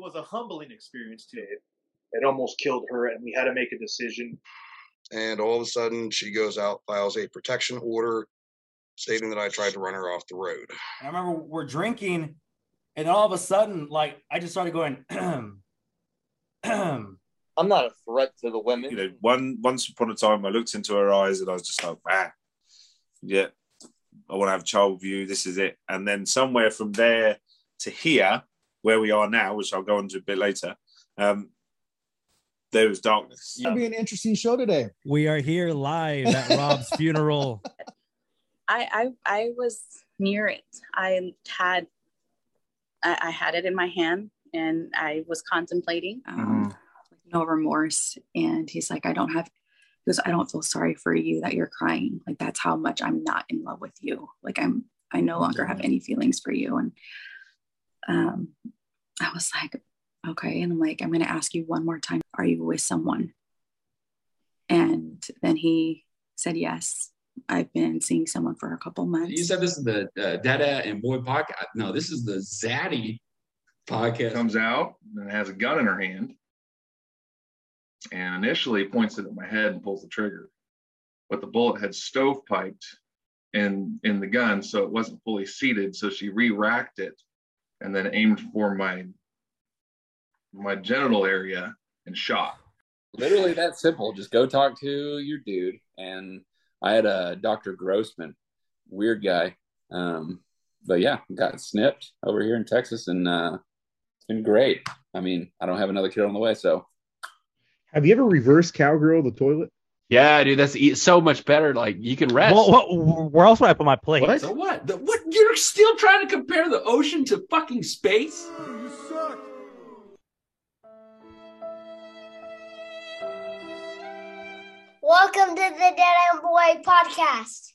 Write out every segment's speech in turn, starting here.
was a humbling experience too. It, it almost killed her, and we had to make a decision. And all of a sudden, she goes out, files a protection order stating that I tried to run her off the road. And I remember we're drinking, and all of a sudden, like I just started going. I'm not a threat to the women. You know, one once upon a time, I looked into her eyes and I was just like, ah, yeah, I want to have child with you. This is it. And then somewhere from there to here, where we are now, which I'll go on to a bit later, um, there was darkness. It's gonna be an interesting show today. We are here live at Rob's funeral. I, I I was near it. I had I, I had it in my hand and I was contemplating. Um, like no remorse. And he's like, I don't have he goes, I don't feel sorry for you that you're crying. Like that's how much I'm not in love with you. Like I'm I no longer have any feelings for you. And um I was like, okay. And I'm like, I'm gonna ask you one more time, are you with someone? And then he said yes. I've been seeing someone for a couple months. You said this is the uh, Dada and Boy podcast. No, this is the Zaddy podcast. Comes out and has a gun in her hand, and initially points it at my head and pulls the trigger, but the bullet had stovepiped in in the gun, so it wasn't fully seated. So she re-racked it, and then aimed for my my genital area and shot. Literally that simple. Just go talk to your dude. And I had a Dr. Grossman, weird guy. Um, but yeah, got snipped over here in Texas and uh, it's been great. I mean, I don't have another kid on the way, so Have you ever reversed cowgirl the toilet? Yeah, dude, that's e- so much better. Like you can rest. Well, what, where else would I put my plate? What? So what? The, what? You're still trying to compare the ocean to fucking space? Welcome to the Dead End Boy podcast.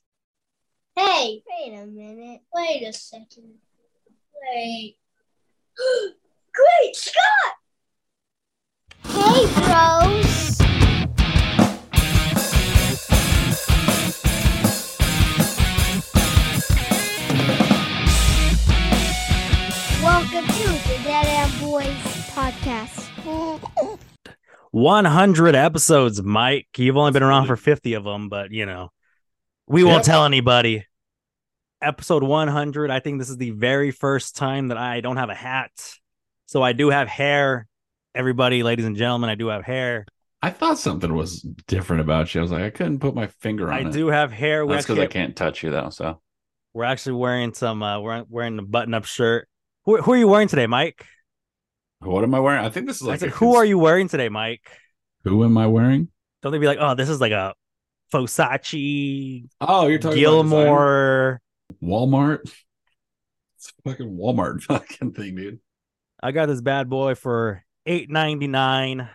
Hey, wait a minute. Wait a second. Wait. Great Scott! Hey, bros. Boys podcast. 100 episodes, Mike. You've only been around for 50 of them, but you know, we won't Yep. tell anybody. Episode 100. I think this is the very first time that I don't have a hat. So I do have hair. Everybody, ladies and gentlemen, I do have hair. I thought something was different about you. I was like, I couldn't put my finger on I it. I do have hair. That's because I can't touch you though. So We're actually wearing some. Uh, we're wearing a button-up shirt. Who, who are you wearing today, Mike? What am I wearing? I think this is like said, who cons- are you wearing today, Mike? Who am I wearing? Don't they be like, oh, this is like a Fosachi, Oh, you're talking Gilmore. Walmart. It's a fucking Walmart fucking thing, dude. I got this bad boy for eight ninety nine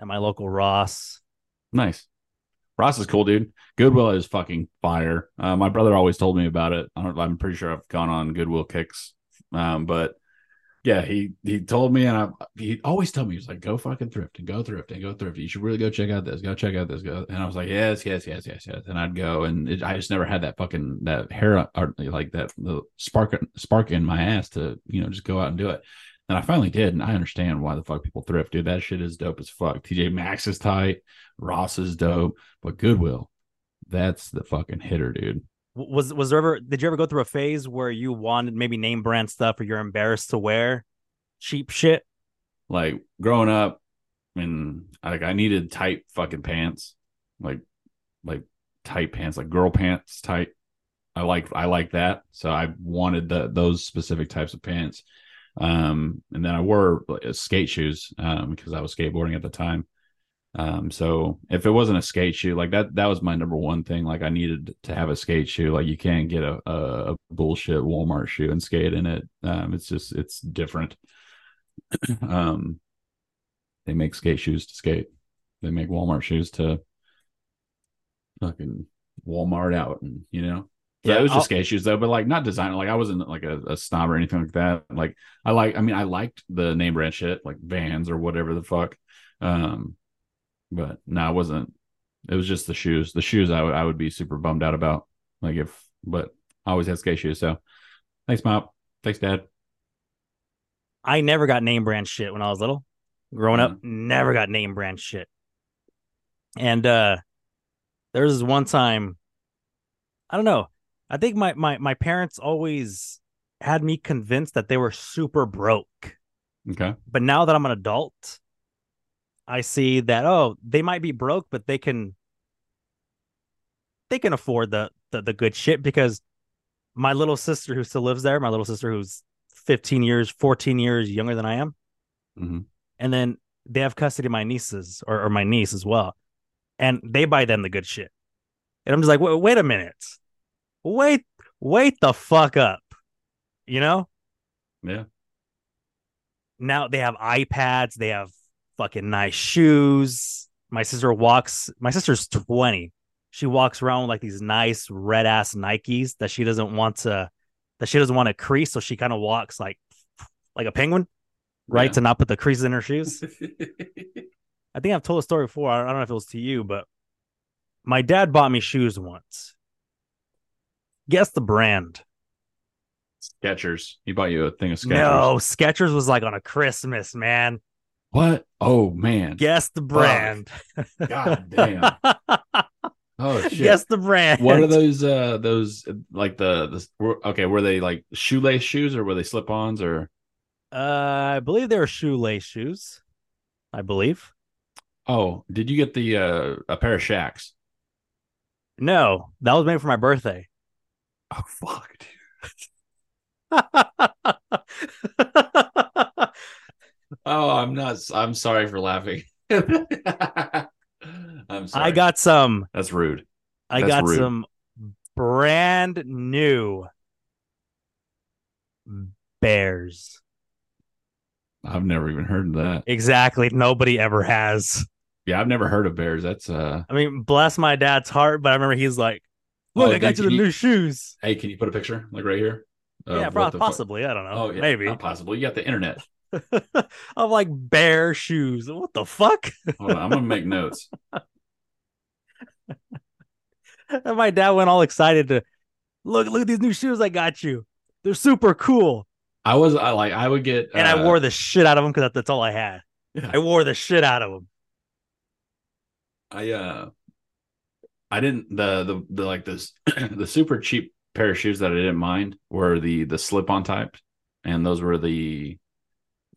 at my local Ross. Nice. Ross is cool, dude. Goodwill is fucking fire. Uh, my brother always told me about it. I don't, I'm pretty sure I've gone on Goodwill kicks. Um, but yeah, he he told me, and I he always told me he was like, "Go fucking thrift and go thrift and go thrift. You should really go check out this. Go check out this. Go." And I was like, "Yes, yes, yes, yes, yes." And I'd go, and it, I just never had that fucking that hair or like that the spark spark in my ass to you know just go out and do it. And I finally did, and I understand why the fuck people thrift, dude. That shit is dope as fuck. TJ Maxx is tight, Ross is dope, but Goodwill, that's the fucking hitter, dude. Was was there ever? Did you ever go through a phase where you wanted maybe name brand stuff, or you're embarrassed to wear cheap shit? Like growing up, and like I needed tight fucking pants, like like tight pants, like girl pants tight. I like I like that, so I wanted the those specific types of pants. Um, and then I wore skate shoes um, because I was skateboarding at the time. Um, so if it wasn't a skate shoe, like that, that was my number one thing. Like I needed to have a skate shoe. Like you can't get a, a, a bullshit Walmart shoe and skate in it. Um, it's just it's different. um, they make skate shoes to skate. They make Walmart shoes to fucking Walmart out, and you know. So Yeah, it was just skate shoes though, but like not designer. Like I wasn't like a, a snob or anything like that. Like I like, I mean, I liked the name brand shit, like Vans or whatever the fuck. Um, but no, I wasn't. It was just the shoes. The shoes I would I would be super bummed out about. Like if, but I always had skate shoes. So thanks, Mop. Thanks, Dad. I never got name brand shit when I was little. Growing up, never got name brand shit. And uh there was one time, I don't know. I think my my my parents always had me convinced that they were super broke. Okay. But now that I'm an adult, I see that oh, they might be broke, but they can they can afford the the, the good shit because my little sister who still lives there, my little sister who's 15 years, 14 years younger than I am, Mhm. and then they have custody of my nieces or, or my niece as well, and they buy them the good shit. And I'm just like, wait, wait a minute, wait, wait the fuck up, you know? Yeah. now they have iPads, they have fucking nice shoes. My sister walks, my sister's 20. She walks around with like these nice red ass Nikes that she doesn't want to that she doesn't want to crease, so she kind of walks like like a penguin, right? Yeah. To not put the creases in her shoes. I think I've told a story before. I don't know if it was to you, but my dad bought me shoes once. Guess the brand. Skechers. He bought you a thing of Skechers. No, Skechers was like on a Christmas, man. What? Oh man. Guess the brand. God damn. Oh shit. Guess the brand. What are those? Uh, those like the the were- okay? Were they like shoelace shoes or were they slip-ons or? Uh, I believe they were shoelace shoes. I believe. Oh, did you get the uh a pair of Shaqs? No, that was made for my birthday. Oh fuck, Oh, I'm not. I'm sorry for laughing. I'm sorry. I got some. That's rude. I That's got rude. some brand new bears. I've never even heard of that. Exactly. Nobody ever has. Yeah, I've never heard of bears. That's uh. I mean, bless my dad's heart, but I remember he's like, "Look, Oh, I got you the you- new shoes." Hey, can you put a picture like right here? yeah, what prob- the fuck- possibly. I don't know. Oh, yeah, maybe. not possible. You got the internet. of like bear shoes. What the fuck? Hold on, I'm gonna make notes. And my dad went all excited to look. Look at these new shoes I got you. They're super cool. I was I like I would get And I uh, wore the shit out of them because that's all I had. I wore the shit out of them. I uh I didn't the the, the like this the super cheap pair of shoes that I didn't mind were the the slip on type and those were the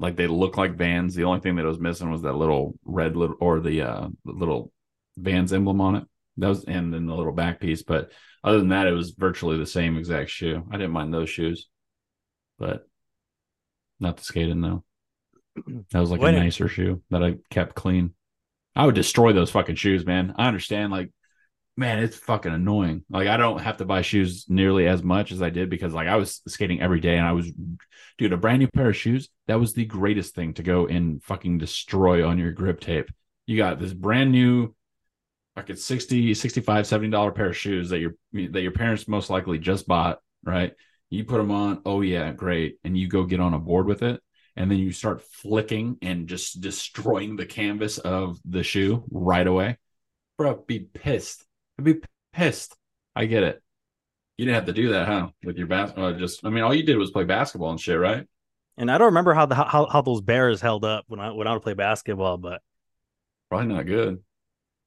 like they look like Vans. The only thing that was missing was that little red little or the uh little Vans emblem on it. That was and then the little back piece. But other than that, it was virtually the same exact shoe. I didn't mind those shoes, but not the skating though. That was like a nicer shoe that I kept clean. I would destroy those fucking shoes, man. I understand, like, man, it's fucking annoying. Like, I don't have to buy shoes nearly as much as I did because, like, I was skating every day and I was, dude, a brand new pair of shoes. That was the greatest thing to go and fucking destroy on your grip tape. You got this brand new, fucking 60, 65, 70 dollar pair of shoes that your that your parents most likely just bought, right? You put them on, oh yeah, great, and you go get on a board with it, and then you start flicking and just destroying the canvas of the shoe right away. Bro, be pissed. I'd be pissed. I get it. You didn't have to do that, huh? With your basketball, uh, just I mean, all you did was play basketball and shit, right? And I don't remember how the how, how those bears held up when I when I would play basketball, but Probably not good.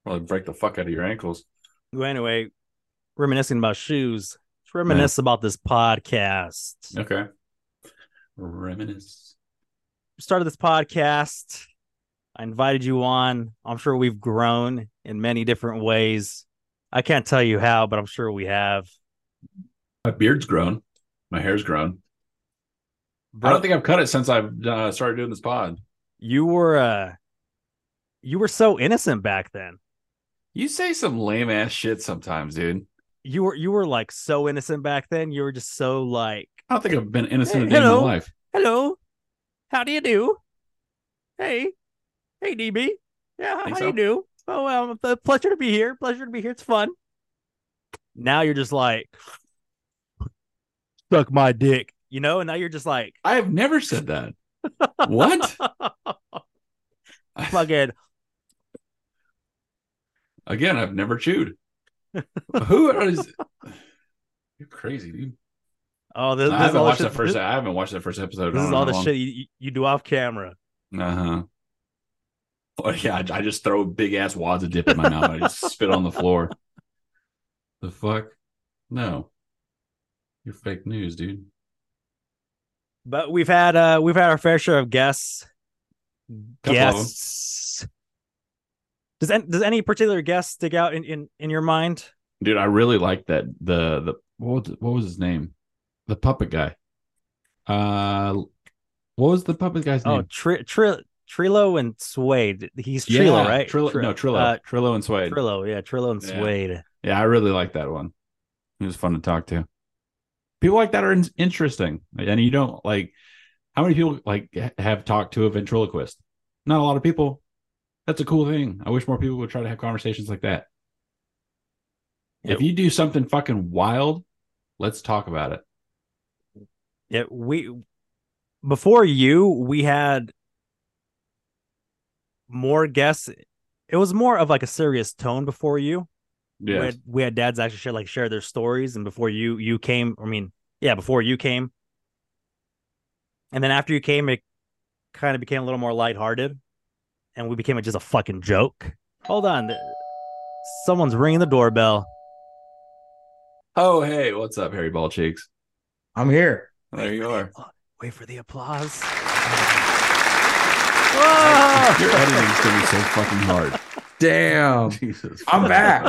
Probably break the fuck out of your ankles. well, anyway, reminiscing about shoes. Let's reminisce about this podcast. Okay. Reminisce. started this podcast. I invited you on. I'm sure we've grown in many different ways. I can't tell you how, but I'm sure we have. My beard's grown. My hair's grown. I don't think I've cut it since I've uh, started doing this pod. You were uh you were so innocent back then. You say some lame ass shit sometimes, dude. You were you were like so innocent back then. You were just so like I don't think I've been innocent Hey, in my life. Hello. How do you do? Hey. Hey DB. Yeah, Think how so? you do? Oh well, it's a pleasure to be here. Pleasure to be here. It's fun. Now you're just like suck my dick, you know, and now you're just like I have never said that. what? fucking Again, I've never chewed. Who is? You're crazy, dude. Oh, this, I this is haven't watched shit- the first. This, I haven't watched the first episode. this is all the shit you, you- you do off camera. Uh huh. Oh, yeah, I, I just throw big ass wads of dip in my mouth. I just spit on the floor. The fuck? No. You're fake news, dude. But we've had uh we've had our fair share of guests. Couple guests. Does any, does any particular guest stick out in, in, in your mind? Dude, I really like that. The the what was, what was his name? The puppet guy. Uh, what was the puppet guy's Oh, name? Tri- Tri- Trilo and Suede. He's Trilo, Yeah, right? Trillo, Tri- no, Trillo, uh, Trillo and Suede. Trillo, yeah, Trillo and Yeah. Suede. Yeah, I really like that one. He was fun to talk to. People like that are in- interesting, and you don't like. How many people like have talked to a ventriloquist? Not a lot of people. That's a cool thing. I wish more people would try to have conversations like that. If you do something fucking wild, let's talk about it. Yeah, we before you we had more guests. It was more of like a serious tone before you. We had, we had dads actually share like share their stories, and before you you came, I mean, yeah, before you came, and then after you came, it kind of became a little more lighthearted, and we became just a fucking joke. Hold on, someone's ringing the doorbell. Oh, hey, what's up, Harry Ball Cheeks? I'm here. There you are. Wait for the applause. Your editing's gonna be so fucking hard. Damn. Jesus. I'm back.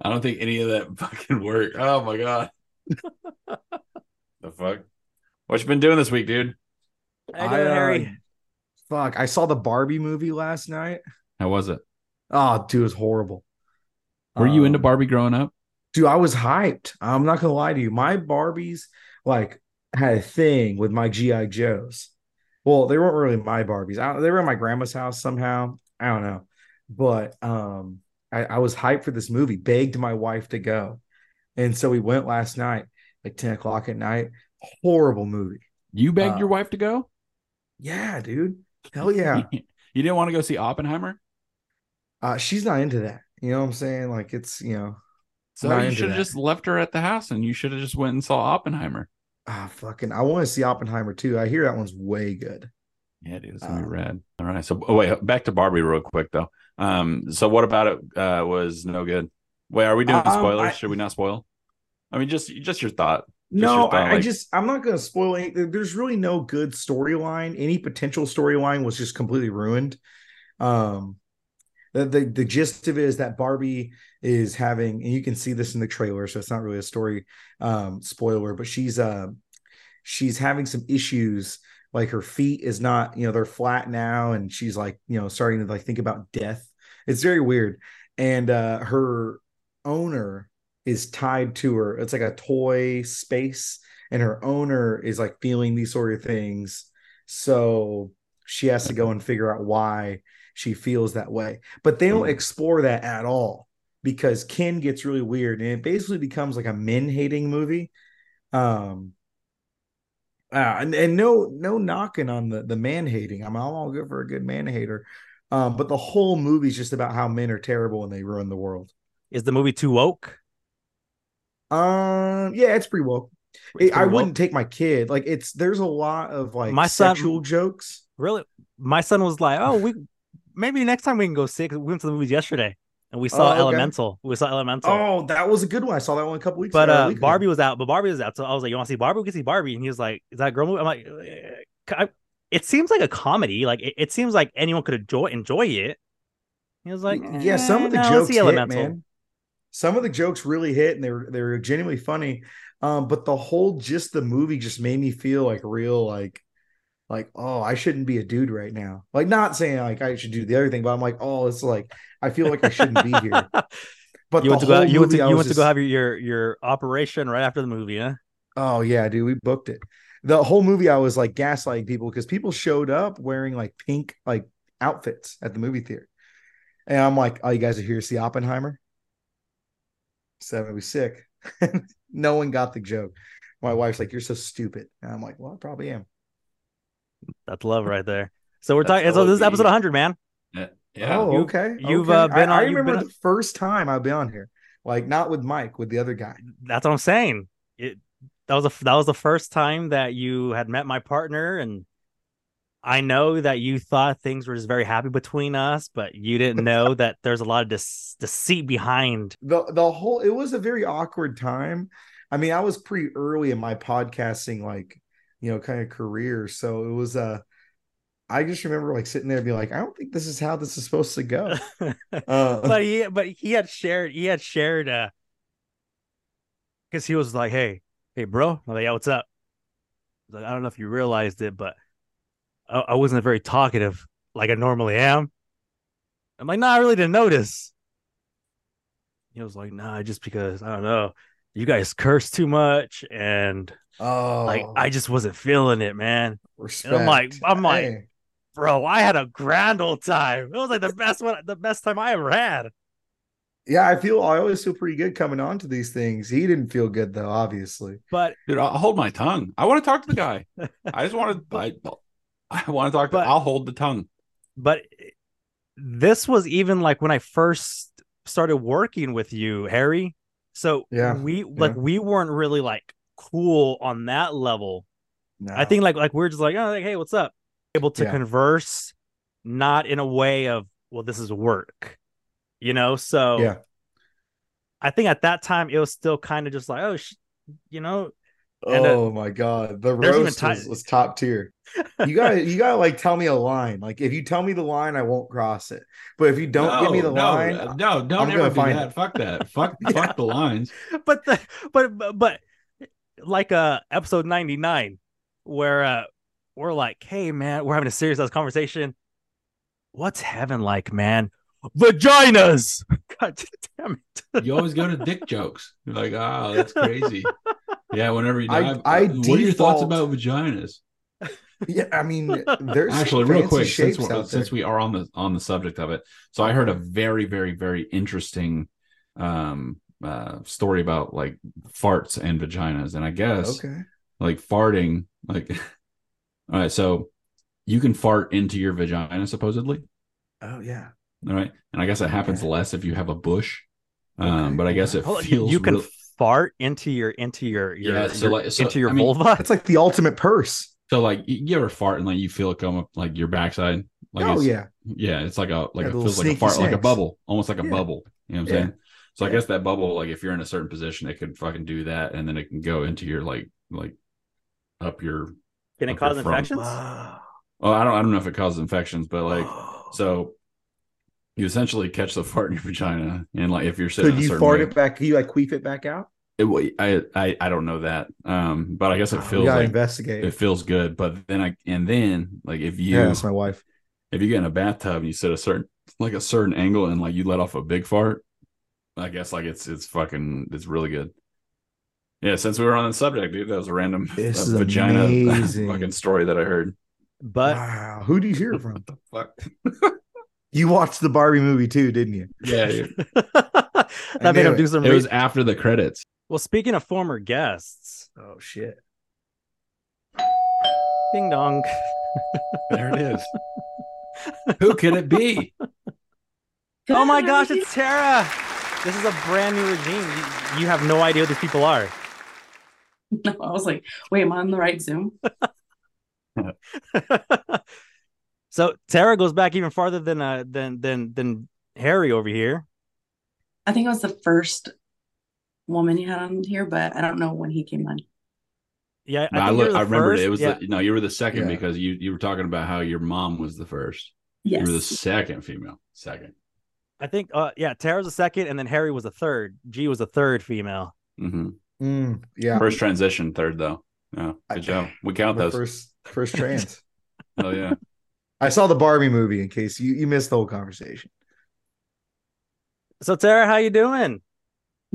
I don't think any of that fucking worked. Oh my god. the fuck? What you been doing this week, dude? How you doing, uh, Harry? Fuck. I saw the Barbie movie last night. How was it? Oh, dude, it was horrible. Were you into Um, Barbie growing up? Dude, I was hyped. I'm not gonna lie to you. My Barbies like had a thing with my GI Joes. Well, they weren't really my Barbies. I, they were in my grandma's house somehow. I don't know, but um, I, I was hyped for this movie. Begged my wife to go, and so we went last night, like ten o'clock at night. Horrible movie. You begged uh, your wife to go? Yeah, dude. Hell yeah. you didn't want to go see Oppenheimer? Uh, she's not into that. You know what I'm saying? Like it's you know. So you should have just left her at the house and you should have just went and saw Oppenheimer. Ah, fucking. I want to see Oppenheimer too. I hear that one's way good. Yeah, dude, it's gonna Um, be rad. All right. So oh, wait, back to Barbie real quick though. Um, so what about it uh was no good? Wait, are we doing Um, spoilers? I- Should we not spoil? I mean, just just your thought. Just No, your thought, I, I just I'm not gonna spoil any. There's really no good storyline. Any potential storyline was just completely ruined. Um, the, the the gist of it is that Barbie is having, and you can see this in the trailer, so it's not really a story um spoiler, but she's uh she's having some issues. Like her feet is not, you know, they're flat now, and she's like, you know, starting to like think about death. It's very weird. And uh her owner is tied to her. It's like a toy space, and her owner is like feeling these sort of things. So she has to go and figure out why she feels that way. But they don't explore that at all because Ken gets really weird and it basically becomes like a men hating movie. Um, uh, and, and no no knocking on the the man hating. I'm all good for a good man hater. Um, but the whole movie's just about how men are terrible and they ruin the world. Is the movie too woke? Um, yeah, it's pretty woke. It- I pretty wouldn't take my kid. Like it's there's a lot of like My son- sexual jokes. Really? My son was like, "Oh, we maybe next time we can go see." it," 'cause We went to the movies yesterday, and we saw Oh, okay. Elemental. We saw Elemental. Oh, that was a good one. I saw that one a couple weeks but ago. uh, week ago. Barbie was out. But Barbie was out, so I was like, "You want to see Barbie? We can see Barbie." And he was like, "Is that a girl movie?" I'm like, "Eh, I- "It seems like a comedy. Like it, it seems like anyone could enjoy enjoy it." He was like, yeah, some of the "Eh, no, jokes hit, Elemental." man. Some of the jokes really hit, and they were they were genuinely funny. Um, but the whole just the movie just made me feel like real like like oh I shouldn't be a dude right now. Like not saying like I should do the other thing, but I'm like oh it's like I feel like I shouldn't be here. But you the went to go. whole You went to, movie, you was went to go have your, your your operation right after the movie, huh? Oh yeah, dude, we booked it. The whole movie, I was like gaslighting people because people showed up wearing like pink like outfits at the movie theater, and I'm like, "Oh, you guys are here to see Oppenheimer?" So I'm gonna be sick. no one got the joke. My wife's like, "You're so stupid," and I'm like, "Well, I probably am." That's love right there. So we're That's talking. So this is episode 100, man. Yeah. Oh, okay. you've, okay. uh, been I, I on- you've remember been the first time I've been on here, like not with Mike, with the other guy. That's what I'm saying. It, that was a that was the first time that you had met my partner, and I know that you thought things were just very happy between us, but you didn't know that there's a lot of dis- deceit behind. the the whole it was a very awkward time. I mean, I was pretty early in my podcasting, like you know, kind of career. So it was uh I just remember like sitting there and be like, I don't think this is how this is supposed to go. Uh, but he but he had shared he had shared uh because he was like, hey, hey, bro, I'm like, yeah, what's up? I like, I don't know if you realized it, but I, I wasn't very talkative like I normally am. I'm like, nah, I really didn't notice. He was like, nah, just because I don't know, you guys curse too much, and oh, like I just wasn't feeling it, man. respect. And I'm like, I'm like, Hey. Bro, I had a grand old time. It was like the best one, the best time I ever had. yeah, I feel I always feel pretty good coming on to these things. He didn't feel good though, obviously. But Dude, I'll hold my tongue. I want to talk to the guy. I just want to. I, I want to talk. To, I'll hold the tongue. but this was even like when I first started working with you, Harry. So Yeah, we like yeah. we weren't really like cool on that level. I think like like we're just like, oh, like, hey, what's up? Able to Yeah. converse, not in a way of, well, this is work, you know. So Yeah. I think at that time it was still kind of just like, oh, sh- you know. And, uh, oh my god, the there's roast ti- was, was top tier. You gotta you gotta like tell me a line. Like if you tell me the line, I won't cross it. But if you don't give me the no, line, uh, no, don't I'm ever gonna do find that. it. Fuck that. Fuck, fuck the lines. but the but but, but like uh episode 99 where uh we're like hey man we're having a serious conversation what's heaven like man vaginas god damn it You always go to dick jokes. You're like, oh, that's crazy. Yeah, whenever you I- dive, I what are your thoughts about vaginas? yeah, I mean, there's Actually, real quick, since we're, since we are on the on the subject of it, so I heard a very, very, very interesting um uh story about like farts and vaginas, and I guess Okay. like farting, like all right, so you can fart into your vagina supposedly. Oh yeah. All right. And I guess it happens less if you have a bush. Um, but I guess it Hold on, you- feels you can real- fart into your into your, your, Yeah, so your- like- so, into your I mean, vulva It's like the ultimate purse. so like you, you ever fart and like you feel it come up like your backside. Like Oh, yeah. Yeah, it's like a like Yeah, it feels like a sneaky fart, like a bubble, almost like a Yeah. bubble. You know what I'm Yeah. saying? So I guess that bubble, like if you're in a certain position, it could fucking do that, and then it can go into your like like up your can it up your cause front. infections Well, I don't I don't know if it causes infections, but like so you essentially catch the fart in your vagina, and like if you're sitting Could in a you certain fart way- it back? Can you like queef it back out? It, wa- I, I I don't know that, um, but I guess it Oh, feels gotta like investigate. It feels good, but then I and then like if you Yeah, that's my wife. if you get in a bathtub and you sit a certain like a certain angle and like you let off a big fart, I guess like it's it's fucking it's really good. Yeah, since we were on the subject, dude, that was a random This uh, is vagina amazing. fucking story that I heard. but wow, who do you hear it from? Fuck. You watched the Barbie movie too, didn't you? Yeah, dude. that made him do some it re- was after the credits. well speaking of former guests Oh shit. ding dong There it is. Who could it be? oh my gosh it's tarah this is a brand new regime you, you have no idea who these people are No, I was like, wait, am I on the right Zoom? so Tarah goes back even farther than uh than than than Harry over here. I think it was the first woman you had on here, but I don't know when he came on. Yeah, I, I, think look, the I remembered first. it was yeah. the, no, you were the second Yeah. because you you were talking about how your mom was the first. Yes. You were the second female. Second. I think uh yeah, Tara's the second, and then Harry was the third. G was the third female. hmm Mm, yeah. First transition, third though. Yeah, good job. We count those. First first trans. Oh yeah. I saw the Barbie movie in case you, you missed the whole conversation. So Tarah, how you doing?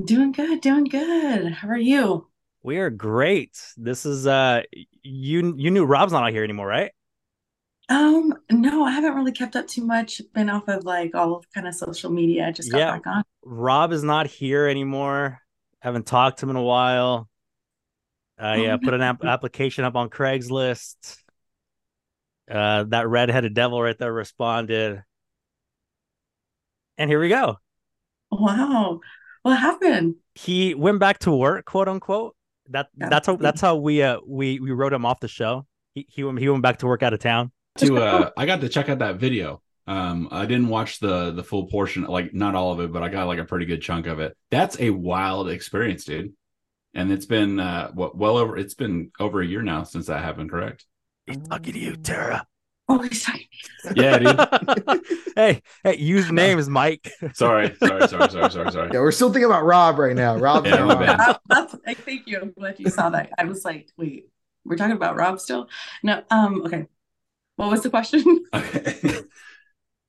Doing good, doing good. How are you? We are great. This is uh you you knew Rob's not out here anymore, right? Um, no, I haven't really kept up too much. Been off of like all of kind of social media. I just got Yeah. back on. Rob is not here anymore. Haven't talked to him in a while. I uh, put an app- application up on Craigslist. Uh, that redheaded devil right there responded, and here we go. Wow. What happened? He went back to work, quote unquote. That Yeah. that's how that's how we uh we we wrote him off the show. He he went he went back to work out of town. to uh I got to check out that video. Um I didn't watch the the full portion, like not all of it, but I got like a pretty good chunk of it. That's a wild experience, dude. And it's been uh what well over it's been over a year now since that happened, correct? He's talking to you, Tarah. Oh, he's sorry. Yeah, dude. hey, hey, use names, Mike. sorry, sorry, sorry, sorry, sorry, sorry. Yeah, we're still thinking about Rob right now. Rob, Yeah, my bad. That's, I thank you. I'm glad you saw that. I was like, wait, we're talking about Rob still? No. Um. Okay. What was the question?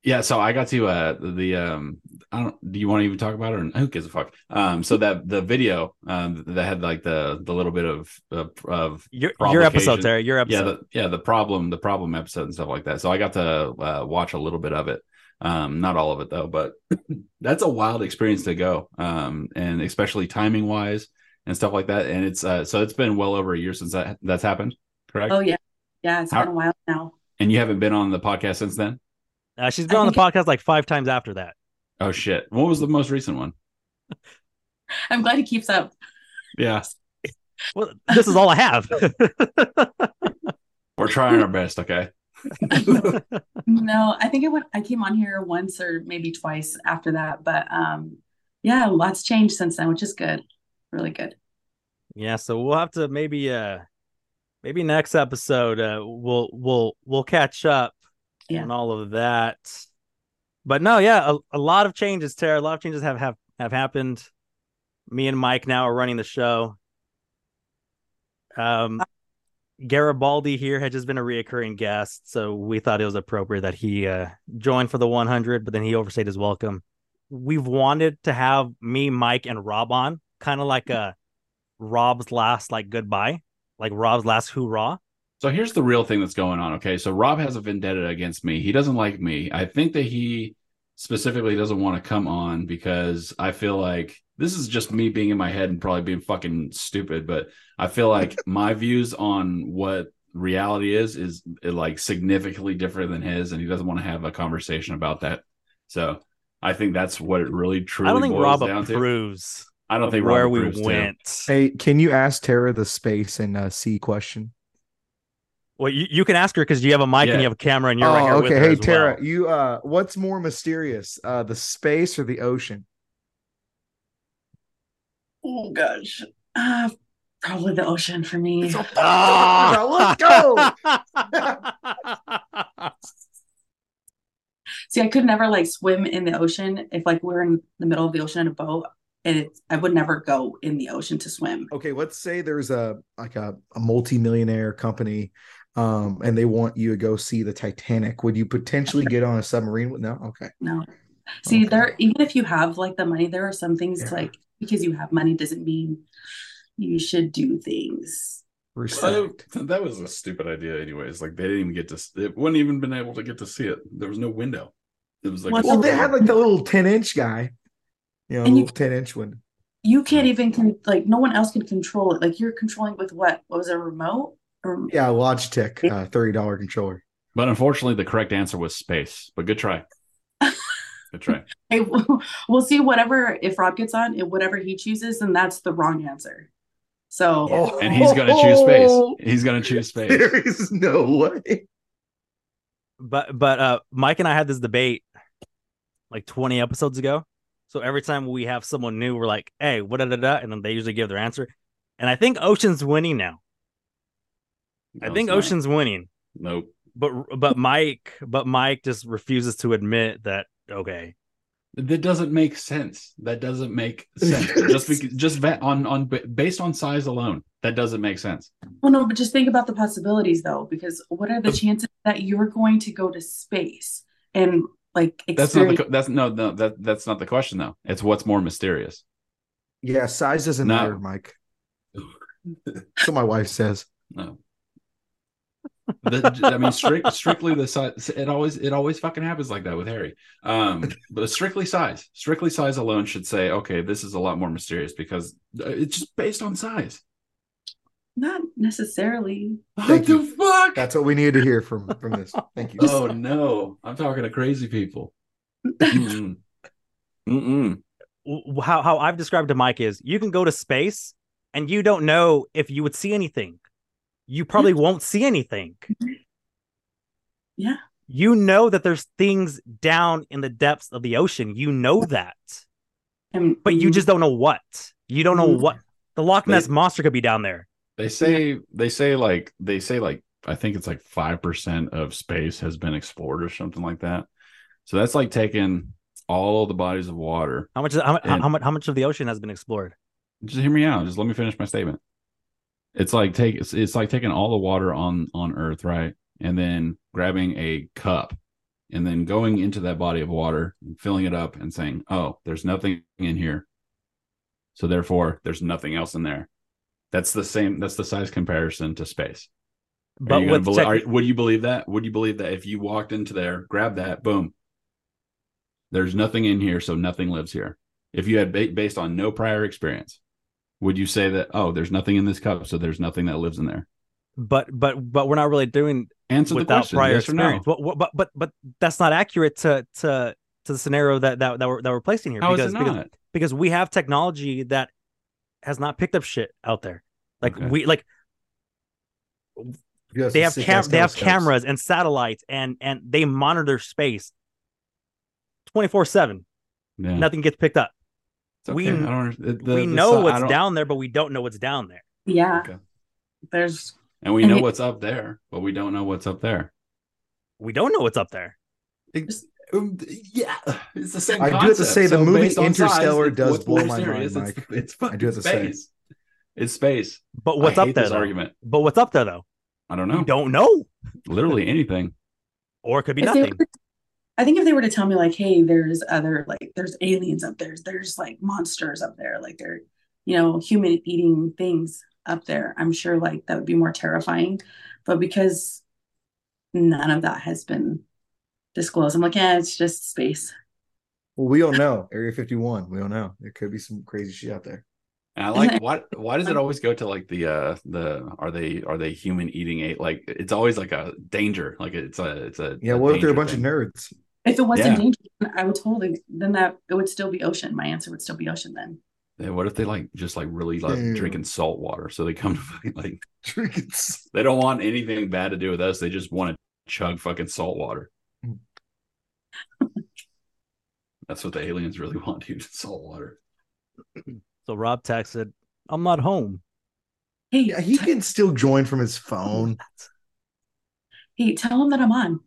Yeah, so I got to uh the um I don't do you want to even talk about it or who gives a fuck? Um so that the video um that had like the the little bit of of, of Your- your episode, provocation. Terry, your Yeah, episode. the, yeah, the problem the problem episode and stuff like that. So I got to uh, watch a little bit of it. Um not all of it though, but that's a wild experience to go. Um and especially timing wise and stuff like that and it's uh so it's been well over a year since that that's happened, correct? Oh yeah, yeah. It's How- been a while now. And you haven't been on the podcast since then? Uh, she's been on the podcast like five times after that. Oh shit. What was the most recent one? I'm glad he keeps up. Yeah. Well, this is all I have. We're trying our best, okay? No, I think I went. I came on here once or maybe twice after that, but um, yeah, lots changed since then, which is good. Really good. yeah, so we'll have to maybe uh maybe next episode uh we'll we'll we'll catch up Yeah. on all of that. But no, yeah, a, a lot of changes, Tarah. A lot of changes have have have happened. Me and Mike now are running the show. Um Garibaldi here had just been a reoccurring guest, so we thought it was appropriate that he uh joined for the 100, but then he overstayed his welcome. We've wanted to have me, Mike, and Rob on, kind of like a Rob's last like goodbye, like Rob's last hoorah. So here's the real thing that's going on. Okay. So Rob has a vendetta against me. He doesn't like me. I think that he specifically doesn't want to come on because I feel like this is just me being in my head and probably being fucking stupid, but I feel like my views on what reality is is uh, like significantly different than his and he doesn't want to have a conversation about that. So I think that's what it really truly I don't think Rob down to. approves. I don't think where Rob we approves, too. went. Hey, can you ask Tarah the space and uh, sea question? Well, you, you can ask her because you have a mic Yeah. and you have a camera and you're oh, right here with okay. her Hey, as Tarah, well. you uh, what's more mysterious, uh, the space or the ocean? Oh gosh, uh, probably the ocean for me. let's go. See, I could never like swim in the ocean if like we're in the middle of the ocean in a boat, and it's, I would never go in the ocean to swim. Okay, let's say there's a like a, a multi-millionaire company, um, and they want you to go see the Titanic. Would you potentially get on a submarine? with No, okay. No. See, there even if you have like the money, there are some things like because you have money doesn't mean you should do things. Oh, that was a stupid idea, anyways. Like they didn't even get to. It wouldn't even been able to get to see it. There was no window. It was like well, they had like the little ten-inch guy, you know, And you- little ten-inch one. You can't even con- like no one else can control it. Like you're controlling with what? What was it, a remote? Or Yeah, Logitech, uh, thirty-dollar controller. But unfortunately, the correct answer was space. But good try. good try. Hey, we'll see whatever if Rob gets on, if whatever he chooses, then that's the wrong answer. So And he's gonna choose space. He's gonna choose space. There is no way. But but uh Mike and I had this debate like 20 episodes ago. So every time we have someone new, we're like, hey, what da da da, and then they usually give their answer. And I think Ocean's winning now. I think it's not. Ocean's winning. Nope. But but Mike but Mike just refuses to admit that okay. That doesn't make sense. That doesn't make sense. just because, just va- on on based on size alone, that doesn't make sense. well no, but just think about the possibilities though, because what are the chances that you're going to go to space and like That's not the. That's no no that that's not the question though. It's what's more mysterious. Yeah, size doesn't No. matter, Mike. so my wife says. No. The, I mean, strict, strictly the size. It always, it always fucking happens like that with Harry. Um, but strictly size, strictly size alone should say, okay, this is a lot more mysterious because uh, it's just based on size. not necessarily. Thank you. fuck? That's what we needed to hear from from this. Thank you. Oh no, I'm talking to crazy people. Mm-mm. Mm-mm. How how I've described to Mike is you can go to space and you don't know if you would see anything. You probably won't see anything. Yeah. You know that there's things down in the depths of the ocean. You know that. And but you just don't know what. You don't know Mhm. what the Loch They- Ness monster could be down there. They say they say like they say like I think it's like five percent of space has been explored or something like that. So that's like taking all the bodies of water. How much how, And- how much how much of the ocean has been explored? Just hear me out. Just let me finish my statement. It's like take it's, it's like taking all the water on on Earth, right, and then grabbing a cup, and then going into that body of water and filling it up and saying, "Oh, there's nothing in here." So therefore, there's nothing else in there. That's the same. That's the size comparison to space. But you gonna with belie- tech- are- would you believe that? Would you believe that if you walked into there, grab that, boom, there's nothing in here, so nothing lives here. If you had ba- based on no prior experience, would you say that oh, there's nothing in this cup, so there's nothing that lives in there? But but but we're not really doing Answer the without question, prior yes or no? experience. But, but but but that's not accurate to to to the scenario that that, that we're that we're placing here How is it because because not? because we have technology that has not picked up shit out there. Like Okay. we like have they have cam- they have cameras and satellites and and they monitor space 24/7. Yeah. Nothing gets picked up. It's we. I don't understand. The- we the know si- I what's don't- down there but we don't know what's down there. Yeah. There's and we know what's up there, but we don't know what's up there. We don't know what's up there. um, yeah, it's the same. I do have to concept. say the movie based on size, Interstellar does blow my mind, It's, Mike. it's I do have to say. space. It's space. But what's I up hate there this though? argument. But what's up there though? I don't know. You don't know. Literally anything. Or it could be If nothing. were- I think if they were to tell me like, hey, there's other like there's aliens up there, there's like monsters up there, like they're you know human eating things up there, I'm sure like that would be more terrifying. But because none of that has been disclosed, I'm like, yeah, it's just space. Well, we don't know. Area 51. We don't know. There could be some crazy shit out there. And I like why why does it always go to like the uh the are they are they human eating a like it's always like a danger like it's a it's a Yeah, a what if they're a bunch thing. of nerds? If it wasn't Yeah. dangerous, I would totally then that it would still be ocean. My answer would still be ocean then. Yeah, what if they like just like really like Damn. drinking salt water so they come to fucking like Drinking they don't want anything bad to do with us they just want to chug fucking salt water mm. that's what the aliens really want dude salt water So Rob texted, I'm not home. Hey, Yeah, he can still join from his phone. hey, tell him that I'm on.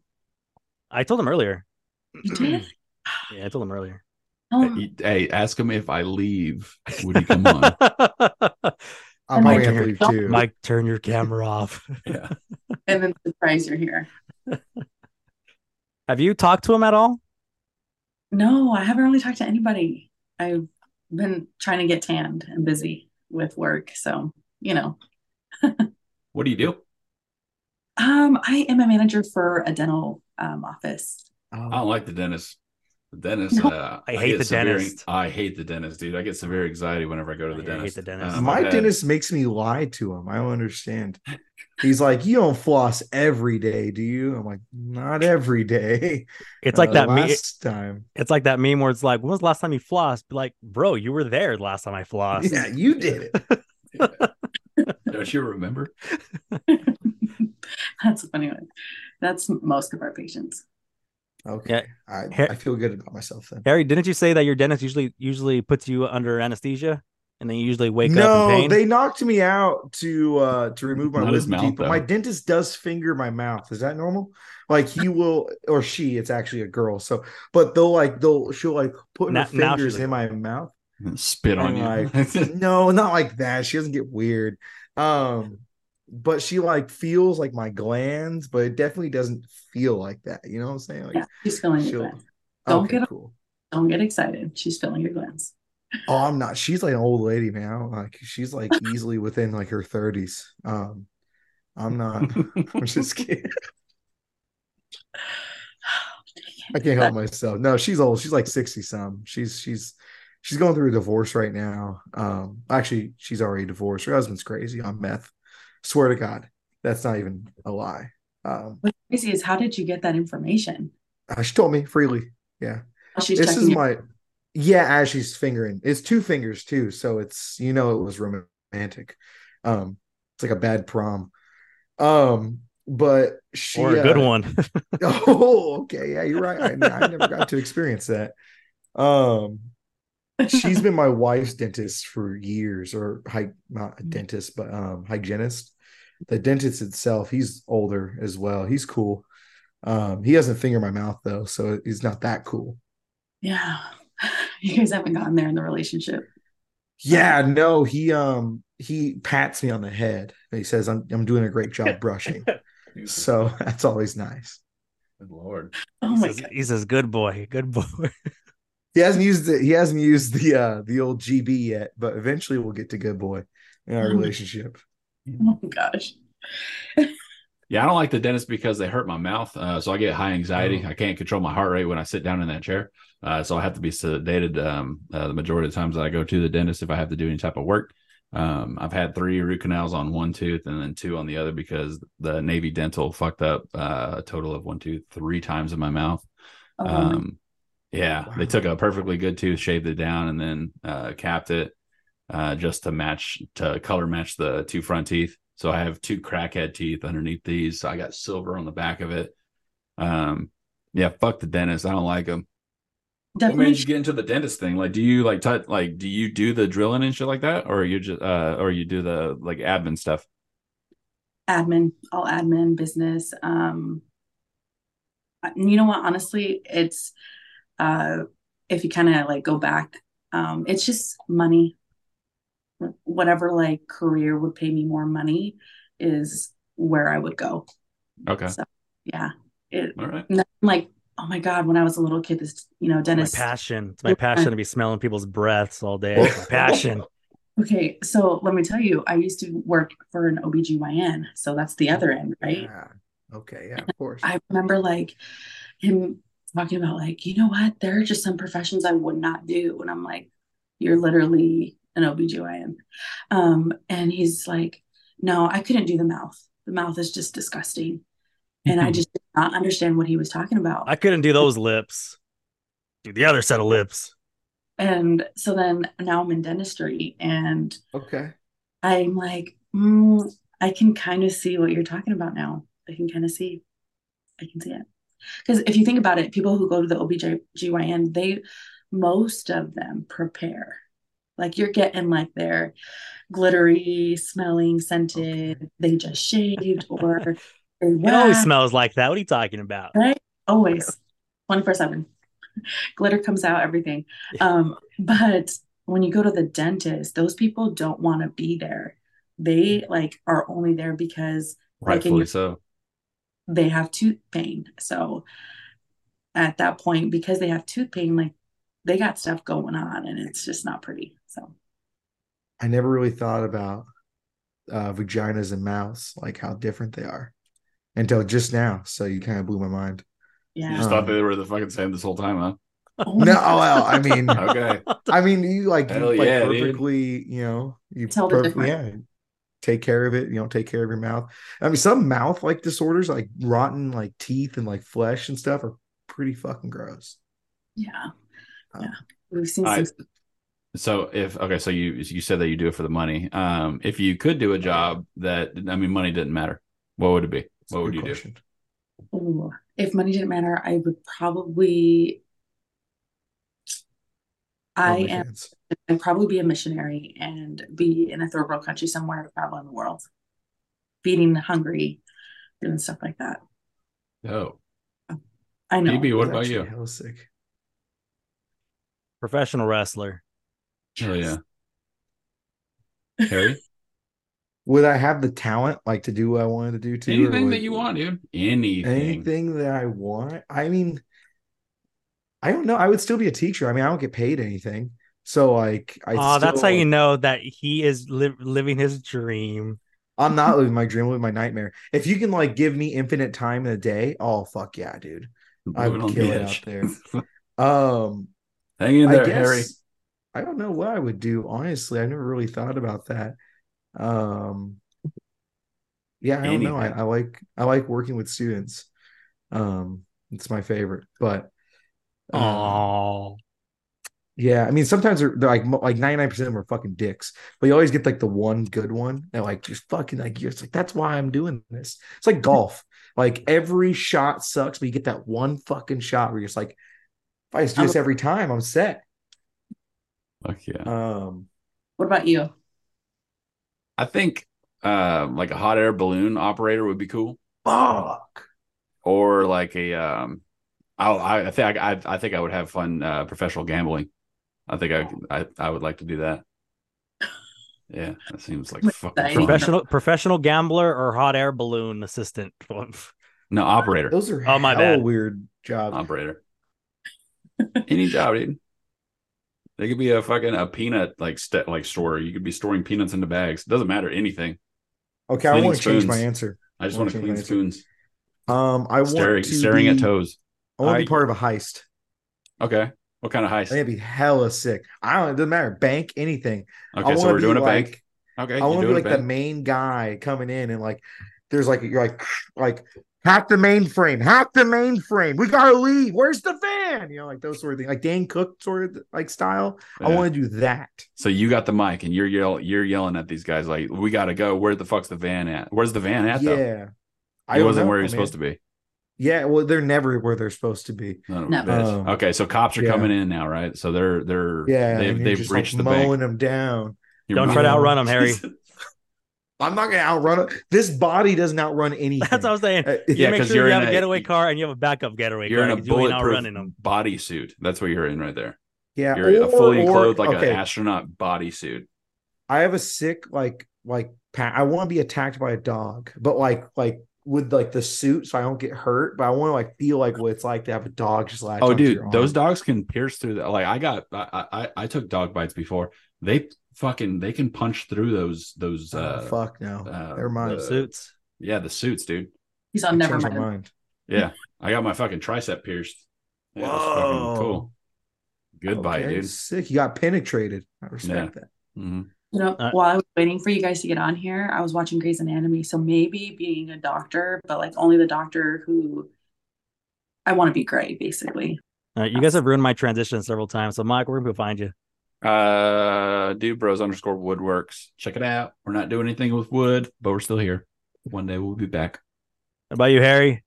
I told him earlier. You did? Yeah, I told him earlier. Tell hey, hey ask him if I leave would he come on I'll Mike, probably have to turn- leave too. Mike, turn your camera off. yeah and then surprise you're here. Have you talked to him at all? No, I haven't really talked to anybody. I've been trying to get tanned and busy with work. So, you know, what do you do um, I am a manager for a dental um, office. I don't like the dentist. The dentist. No. Uh, I hate get the severe- dentist. I hate the dentist, dude. I get severe anxiety whenever I go to the I hate dentist. the dentist. Um, My I've dentist makes me lie to him. I don't understand. He's like, You don't floss every day, do you? I'm like, Not every day. It's like Uh, that me- last time. It's like that meme where it's like, when was the last time you flossed? Be like, bro, you were there last time I flossed. Yeah, you did it. Don't you remember? That's a funny one. That's most of our patients. Okay. I, Har- I feel good about myself then. Harry, didn't you say that your dentist usually usually puts you under anesthesia and then you usually wake up no, they knocked me out to uh to remove my Not wisdom mouth, teeth, but my dentist does finger my mouth. Is that normal? Like he will or she, it's actually a girl. So but they'll like they'll she'll like put Now- her now fingers she's a in my mouth. Spit on And you. like no, not like that. She doesn't get weird. Um but she like feels like my glands, but it definitely doesn't feel like that. You know what I'm saying? Like Yeah, she's feeling your glands. Don't okay, get cool. don't get excited. She's feeling your glands. Oh, I'm not. She's like an old lady, man. Like she's like easily within like her 30s. Um, I'm not. I'm just kidding. I can't help myself. No, she's old. She's like 60 some. She's she's she's going through a divorce right now. Um, actually, she's already divorced. Her husband's crazy on meth. Swear to God, that's not even a lie. Um, What's crazy is how did you get that information? uh, she told me freely. Yeah. She's this is your- my yeah as she's fingering it's two fingers too so it's you know it was romantic. Um, it's like a bad prom. Um, but she or a good uh, one. oh, okay, yeah, you're right. I, I never got to experience that. Um, she's been my wife's dentist for years, or hy- not a dentist, but um, hygienist. The dentist itself, he's older as well. He's cool. Um, he doesn't finger my mouth though, so he's not that cool. Yeah. You guys haven't gotten there in the relationship. Yeah, no, he um he pats me on the head. He says I'm I'm doing a great job brushing. so that's always nice. Good lord. Oh he, my says, god. he says, "Good boy, good boy." He hasn't used it. He hasn't used the uh the old GB yet, but eventually we'll get to good boy in our Oh relationship. Oh gosh. Yeah, I don't like the dentist because they hurt my mouth. Uh, so I get high anxiety. Oh. I can't control my heart rate when I sit down in that chair. Uh, so I have to be sedated um, uh, the majority of the times that I go to the dentist if I have to do any type of work. Um, I've had three root canals on one tooth and then two on the other because the Navy Dental fucked up uh, a total of one tooth three times in my mouth. Oh, Um, yeah, they took a perfectly good tooth, shaved it down, and then uh, capped it uh, just to match to color match the two front teeth. So I have two crackhead teeth underneath these. So I got silver on the back of it. Um, yeah, fuck the dentist. I don't like them. What Definitely made you get into the dentist thing? Like, do you like touch like do you do the drilling and shit like that, or you just uh, or you do the like admin stuff? admin, all admin, business. Um, you know what? Honestly, it's uh, if you kind of like go back, um, it's just money. Whatever like career would pay me more money is where I would go. Okay, So yeah, it all right. nothing like oh my god, when I was a little kid, this you know my dentist. passion. It's my passion to be smelling people's breaths all day. It's my passion. Okay, so let me tell you, I used to work for an OBGYN, so that's the other end, right? Yeah. Okay, yeah, of course. I remember like him talking about like, you know what? There are just some professions I would not do. And I'm like, you're literally an OBGYN. Um, and he's like, no, I couldn't do the mouth. The mouth is just disgusting. And I just did not understand what he was talking about. I couldn't do those lips. Do the other set of lips. And so then now I'm in dentistry and Okay. I'm like, mm, I can kind of see what you're talking about now. I can kind of see. I can see it. Because if you think about it, people who go to the OBGYN, they, most of them prepare. Like you're getting like their glittery, smelling, scented, they just shaved or they It always smells like that. What are you talking about? right? Always 24 7. Glitter comes out, everything. Um, but when you go to the dentist, those people don't want to be there. They like are only there because like in Rightfully your, so. They have tooth pain. So at that point, because they have tooth pain, like they got stuff going on and it's just not pretty. So I never really thought about uh, vaginas and mouths, like how different they are, until just now. So you kind of blew my mind. Yeah. You yeah. just thought they were the fucking same this whole time, huh? Oh No, my well, I mean, Okay. I mean, you like, you, like yeah, dude. perfectly, you know, you Tell the perfectly, yeah, take care of it. You know, take care of your mouth. I mean, some mouth like disorders, like rotten, like teeth and like flesh and stuff, are pretty fucking gross. Yeah. Um, Yeah. We've seen All some. So if okay, so you you said that you do it for the money. Um, if you could do a job that I mean, money didn't matter, what would it be? That's What would you question. Ooh, if money didn't matter, I would probably Oh, I am OnlyFans. I'd probably be a missionary and be in a third world country somewhere traveling the world, feeding the hungry, doing stuff like that. do? Oh, I know. BB, what about you? hella sick. Professional wrestler. Oh yeah, Harry. Would I have the talent like to do what I wanted to do too? Anything would- that you want, dude. Anything. anything that I want. I mean, I don't know. I would still be a teacher. I mean, I don't get paid anything. So like, I Oh, that's how still, you know that he is li- living his dream. I'm not living my dream, I'm living my nightmare. If you can like give me infinite time in a day, oh fuck yeah, dude. I would kill it edge. out there. Um, Hang in I there, guess Harry. I don't know what I would do. Honestly, I never really thought about that. Um, yeah, I don't know. I, I like I like working with students. Um, it's my favorite. But uh, Oh, Yeah, I mean sometimes they're, they're like like ninety nine percent of them are fucking dicks, but you always get like the one good one that like just fucking like you're just like that's why I'm doing this. It's like golf. Like every shot sucks, but you get that one fucking shot where you're just like, if I just do this every time, I'm set. Fuck yeah. Um, What about you? I think um like a hot air balloon operator would be cool. Fuck. Or like a um I I I think I I think I would have fun uh professional gambling. I think I I I would like to do that. Yeah, that seems like fucking fun. Professional professional gambler or hot air balloon assistant. No, operator. Those are Oh, my hella bad. weird jobs. Operator. Any job, dude. They could be a fucking a peanut like st- like store. You could be storing peanuts into bags. It Doesn't matter anything. Okay, I want to change my answer. I just I wanna want to change clean my answer. spoons. Um, I want staring, to staring be, at toes. I want to be part of a heist. Okay. What kind of heist? think it'd be hella sick. I don't. It doesn't matter. Bank anything. Okay, so we're doing a like- bank. Okay, I want to be like the main guy coming in and like, there's like you're like like hack the mainframe, hack the mainframe. We gotta leave. Where's the van? You know, like those sort of things, like Dan Cook sort of like style. I want to do that. So you got the mic and you're yell you're yelling at these guys like, "We gotta go. Where the fuck's the van at? Where's the van at?" Though Yeah. I he don't wasn't know, where he was man. supposed to be. Yeah, well, they're never where they're supposed to be. No, No. Um, okay, so cops are yeah. coming in now, right? So they're they're Yeah, they've and you're they've just, reached like, the bank. mowing them down. You're Don't try to outrun them, Harry. I'm not gonna outrun it. This body doesn't outrun anything. That's what I was saying. Uh, You Yeah, make 'cause sure you're you have a a- getaway car and you have a backup getaway You're car. in a you ain't bulletproof outrunning them. bodysuit. That's what you're in right there. Yeah, You're a or- fully or- clothed like okay. an astronaut bodysuit. I have a sick like like pa- I want to be attacked by a dog, but like like with like the suit so I don't get hurt. But I want to like feel like what it's like to have a dog just latch Oh, dude, those dogs can pierce through that. Like I got, I, I, I took dog bites before. They fucking, they can punch through those, those. Oh, uh fuck no, uh, never mind. the- Suits. Yeah, the suits, dude. He's on never mind. mind. Yeah, I got my fucking tricep pierced. Yeah, it fucking Whoa. cool. Good bite, Okay, dude. Sick. You got penetrated. I respect that. hmm You know, Uh, while I was waiting for you guys to get on here, I was watching Grey's Anatomy. So maybe being a doctor, but like only the doctor who I want to be Grey, basically. All right, you guys have ruined my transition several times. So, Mike, we're gonna go find you. Uh, dude, bros underscore woodworks. Check it out. We're not doing anything with wood, but we're still here. One day we'll be back. How about you, Harry?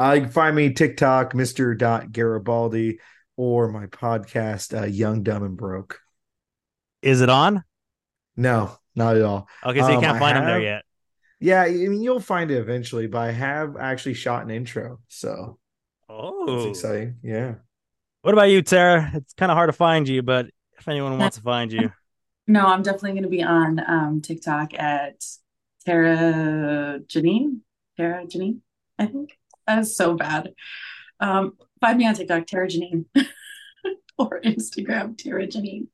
Uh, you can find me TikTok, Mr. Dot Garibaldi, or my podcast, uh, Young, Dumb, and Broke. Is it on? No, not at all. Okay, so you Um, can't I find him there yet. Yeah, I mean you'll find it eventually, but I have actually shot an intro, so that's Oh, exciting. Yeah. what about you, Tarah? It's kind of hard to find you, but if anyone wants to find you, No, I'm definitely going to be on um, TikTok at Tarah Janine. Tarah Janine, I think. That is so bad. Um, find me on TikTok, Tarah Janine, or Instagram, Tarah Janine.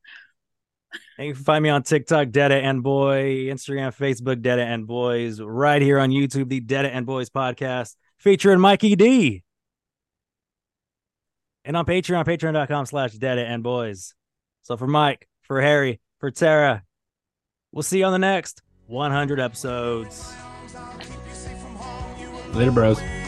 And you can find me on TikTok, Dada and Boy, Instagram, Facebook, Dada and Boys, right here on YouTube, the Dada and Boys podcast, featuring Mikey D. And on Patreon, patreon.com slash Dada and Boys. So for Mike, for Harry, for Tarah, we'll see you on the next 100 episodes. Later, bros.